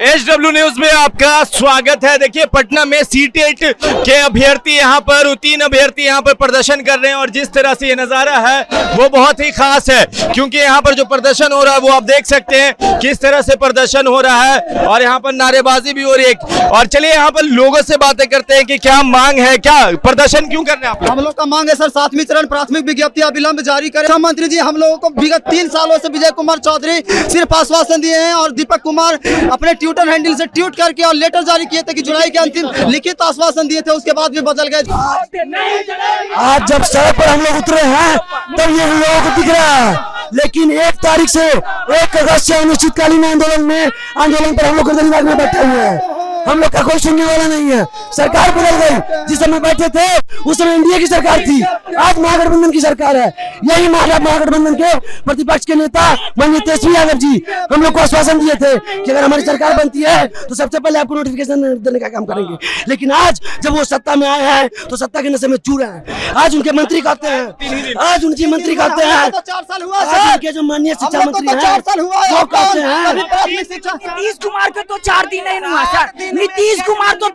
H W news में आपका स्वागत है। देखिए, पटना में सी टेट के अभ्यर्थी यहाँ पर तीन अभ्यर्थी यहाँ पर प्रदर्शन कर रहे हैं और जिस तरह से ये नज़ारा है, वो बहुत ही खास है। क्योंकि यहाँ पर जो प्रदर्शन हो रहा है, वो आप देख सकते हैं किस तरह से प्रदर्शन हो रहा है और यहाँ पर नारेबाजी भी हो रही है। और चलिए, यहाँ पर लोगों से बातें करते हैं कि क्या मांग है, क्या प्रदर्शन क्यों कर रहे हैं आप हम लोग का मांग है सर, सातवीं चरण प्राथमिक विज्ञप्ति अविलंब जारी करें। मंत्री जी, हम लोगों को विगत तीन सालों से विजय कुमार चौधरी सिर्फ़ आश्वासन दिए हैं और दीपक कुमार अपने ट्विटर हैंडल से ट्वीट करके और लेटर जारी किए थे कि जुलाई के अंतिम लिखित आश्वासन दिए थे, उसके बाद भी बदल गए। आज जब सड़क पर हम लोग उतरे हैं, तब ये हम लोगों को दिख रहा है। लेकिन एक तारीख से एक अगस्त से अनिश्चितकालीन आंदोलन में, आंदोलन पर हम लोग बैठे हुए हैं। हम लोग का कोई सुनने वाला नहीं है। सरकार बदल गई जिस समय बैठे थे उस समय एनडीए की सरकार थी। आज महागठबंधन की सरकार है। यही महागठबंधन के प्रतिपक्ष के नेता माननीय तेजस्वी यादव जी हम लोग को आश्वासन दिए थे कि अगर हमारी सरकार बनती है तो सबसे पहले आपको नोटिफिकेशन देने का काम करेंगे। लेकिन आज जब वो सत्ता में आए हैं तो सत्ता के नशे में चूर हैं। आज उनके मंत्री कहते हैं आज उनकी मंत्री कहते हैं तो चार साल हुआ आज सर। उनके जो माननीय शिक्षा मंत्री तो साल हैं हुआ है वो कहते हैं नीतीश कुमार को तो चार दिन नहीं हुआ सर। नीतीश कुमार तो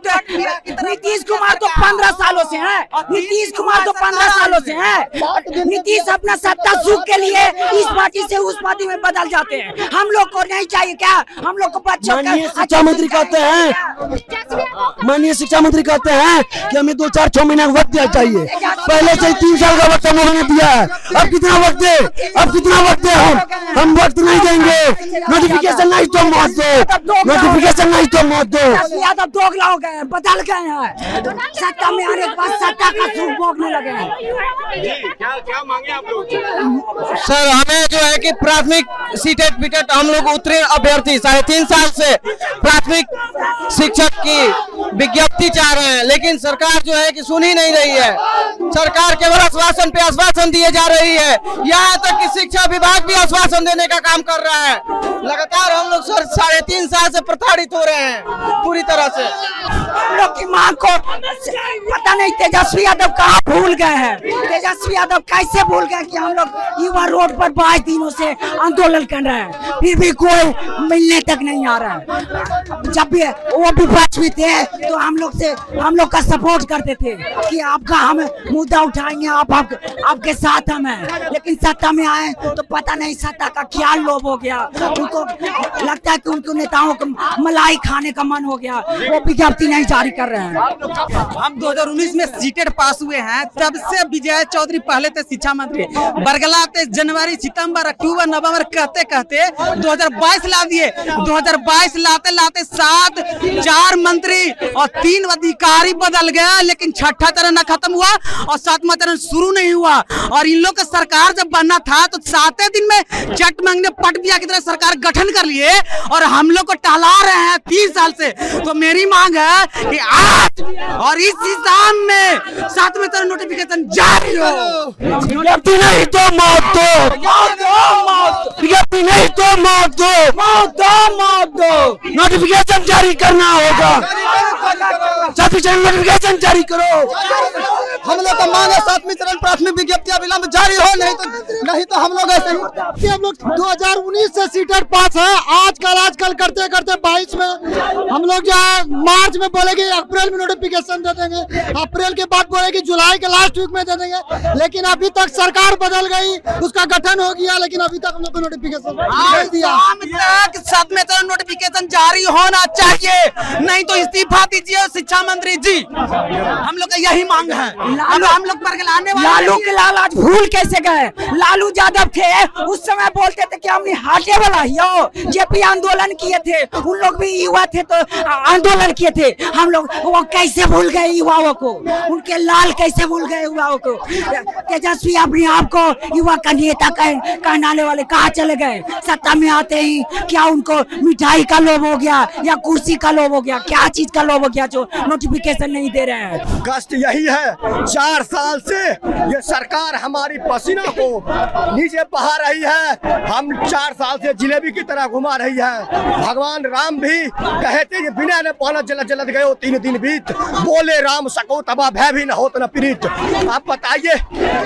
नीतीश कुमार तो पंद्रह सालों से हैं। नीतीश कुमार तो पंद्रह सालों से हैं। नीतीश अपना सत्ता सुख के लिए इस पार्टी से उस पार्टी में बदल जाते हैं। हम लोग को नहीं चाहिए क्या? हम लोग को बच्चों शिक्षा मंत्री कहते हैं माननीय शिक्षा मंत्री कहते हैं कि हमें दो चार छह महीना का वक्त दिया चाहिए। पहले से ही तीन साल का वक्त हम लोगों ने दिया है। अब कितना वक्त दे अब कितना वक्त दे हम? हम वक्त नहीं देंगे। नोटिफिकेशन नहीं तो मत दो। नोटिफिकेशन नहीं तो मत दो। यादव दोगला हो गए बदल गए हैं सत्ता में आने के बाद सत्ता का सुख भोगने लगे हैं क्या क्या मांगे आप लोग सर हमें जो है कि प्राथमिक सीटेट बीटेट हम लोग उतरे अभ्यर्थी साढ़े तीन साल से प्राथमिक शिक्षक की विज्ञप्ति चाह रहे हैं, लेकिन सरकार जो है कि सुन ही नहीं रही है। सरकार केवल आश्वासन पे आश्वासन दिए जा रही है। यहाँ तक कि शिक्षा विभाग भी आश्वासन देने का काम कर रहा है। लगातार हम लोग सर, साढ़े तीन साल से प्रताड़ित हो रहे हैं, पूरी तरह से। हम लोग की मांग को पता नहीं, तेजस्वी यादव कहाँ भूल गए हैं? तेजस्वी यादव कैसे भूल गए कि हम लोग युवा रोड पर बाईस दिनों से आंदोलन कर रहे हैं? फिर भी कोई मिलने तक नहीं आ रहा है। जब भी वो भी विपक्ष भी थे तो हम लोग से हम लोग का सपोर्ट करते थे कि आपका हम मुद्दा उठाएँगे आप, आप आपके साथ हम हैं। लेकिन सत्ता में आए तो पता नहीं सत्ता का क्या लोभ हो गया। उनको लगता है कि उनको नेताओं को मलाई खाने का मन हो गया। वो विज्ञप्ति नहीं जारी कर रहे हैं। हम 2019 में सीटेट पास हुए हैं। तब से विजय चौधरी पहले थे शिक्षा मंत्री। बरगलाते जनवरी सितंबर अक्टूबर नवंबर कहते कहते 2022 ला दिए। 2022 लाते लाते सात चार मंत्री और तीन अधिकारी बदल गया लेकिन छठा चरण न खत्म हुआ और सातवा चरण शुरू नहीं हुआ। और इन लोग का सरकार जब बनना था तो सातवें दिन में चट मांगने पट दिया की तरह सरकार गठन कर लिए और हम लोग को टहला रहे हैं तीस साल से। तो मेरी मांग है कि आज और इस शाम में सातवें चरण नोटिफिकेशन जारी हो। विज्ञप्ति नहीं तो मौत दो। विज्ञप्ति नहीं तो मौत दो। मौत दो मौत दो। नोटिफिकेशन जारी करना होगा। नोटिफिकेशन जारी करो। हम लोग का मांग है सातवीं चरण प्राथमिक विज्ञप्ति अविलंब जारी हो नहीं तो नहीं तो हम लोग ऐसे ही हम लोग 2019 से सीटेट पास है। आजकल आजकल करते करते 22 में हम लोग जो है मार्च में बोलेंगे अप्रैल में नोटिफिकेशन दे देंगे। अप्रैल के बाद बोलेगी जुलाई के लास्ट वीक में दे देंगे। लेकिन अभी तक सरकार बदल गई उसका गठन हो गया लेकिन अभी तक हम लोग को नोटिफिकेशन दिया। सातवें चरण नोटिफिकेशन जारी होना चाहिए नहीं तो इस्तीफा दीजिए शिक्षा मंत्री जी। हम लोग का यही मांग है। हम हम लोग बरगलाने वाले लालू के लाल आज भूल कैसे गए? लालू यादव थे उस समय बोलते थे कि हमने हाटे वाला हो जेपी आंदोलन किए थे उन लोग भी युवा थे तो आंदोलन किए थे। हम लोग वो कैसे भूल गए युवाओं को? उनके लाल कैसे भूल गए युवाओं को? तेजस्वी अपने आप को युवा का नेता कह, कहनाने वाले कहा चले गए? सत्ता में आते ही क्या उनको मिठाई का लोभ हो गया या कुर्सी का लोभ हो गया? क्या चीज़ का लोभ हो गया जो नोटिफिकेशन नहीं दे रहे हैं। कष्ट यही है, चार साल से ये सरकार हमारी पसीना को नीचे बहा रही है। हम चार साल से जिलेबी की तरह घुमा रही है। भगवान राम भी कहे थे बिना न पाना जलत जलत गए तीन दिन बीत। बोले राम, सको तबा, भय भी न होत न प्रीत आप बताइए,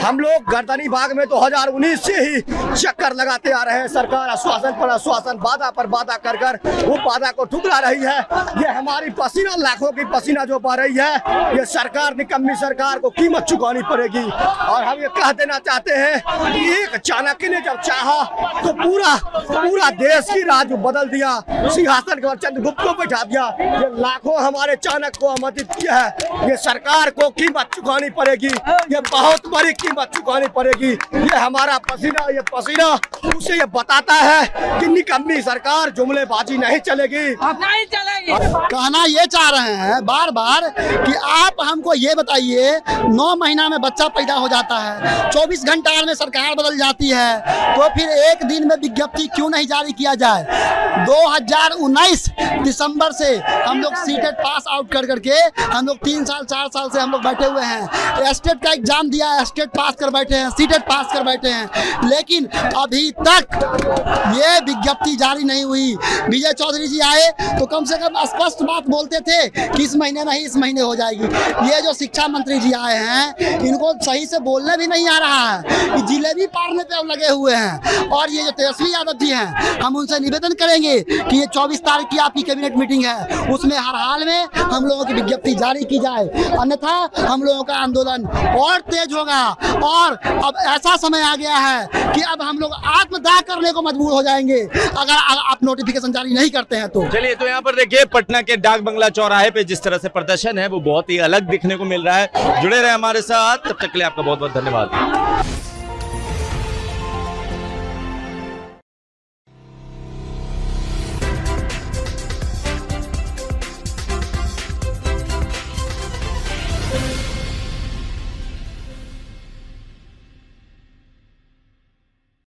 हम लोग गर्दनी बाग में 2019 से ही चक्कर लगाते आ रहे हैं। सरकार आश्वासन पर आश्वासन वादा पर वादा कर कर वो वादा को ठुकरा रही है। ये हमारी पसीना लाखों की पसीना जो बह रही है ये सरकार निकम्मी सरकार को कीमत चुकानी पड़ेगी। और हम ये कह देना चाहते हैं कि एक चाणक्य ने जब चाहा तो पूरा पूरा देश की राज बदल दिया सिंहासन पर चंद्रगुप्त को बैठा दिया। ये लाखों हमारे चाणक्य को आमंत्रित किया है। ये सरकार को कीमत चुकानी पड़ेगी। ये बहुत बड़ी कीमत चुकानी पड़ेगी। ये हमारा पसीना ये पसीना उसे ये बताता है कि निकम्मी सरकार जुमलेबाजी नहीं चलेगी। नहीं चलेगी। कहना ये चाह रहे हैं बार बार कि आप हमको ये बताइए, नौ महीना में बच्चा पैदा हो जाता है, चौबीस घंटा में सरकार बदल जाती है तो फिर एक दिन में विज्ञप्ति क्यों नहीं जारी किया जाए? 2019 दिसंबर से हम लोग सीटेट पास आउट कर करके हम लोग तीन साल, चार साल से हम लोग बैठे हुए हैं। स्टेट का एग्ज़ाम दिया है स्टेट पास कर बैठे हैं सीटेट पास कर बैठे हैं। लेकिन अभी तक ये विज्ञप्ति जारी नहीं हुई। विजय चौधरी जी आए तो कम से कम स्पष्ट बात बोलते थे कि इस महीने में ही इस महीने हो जाएगी। ये जो शिक्षा मंत्री जी आए हैं, इनको सही से बोलने भी नहीं आ रहा है कि जिलेबी पारने पे लगे हुए हैं। और ये जो तेजस्वी यादव जी हैं, हम उनसे निवेदन करेंगे कि ये 24 तारीख की आपकी कैबिनेट मीटिंग है। उसमें हर हाल में हम लोगों की विज्ञप्ति जारी की जाए। अन्यथा हम लोगों का आंदोलन और तेज होगा। और अब ऐसा समय आ गया है कि अब हम लोग आत्मदाह करने को मजबूर हो जाएँगे। अगर आप नोटिफिकेशन जारी नहीं करते हैं तो। चलिए तो यहाँ पर देखिए, पटना के डाक बंगला चौराहे पे जिस तरह से प्रदर्शन है, वो बहुत ही अलग दिखने को मिल रहा है। जुड़े रहे हमारे साथ। तब तक के लिए आपका बहुत बहुत धन्यवाद।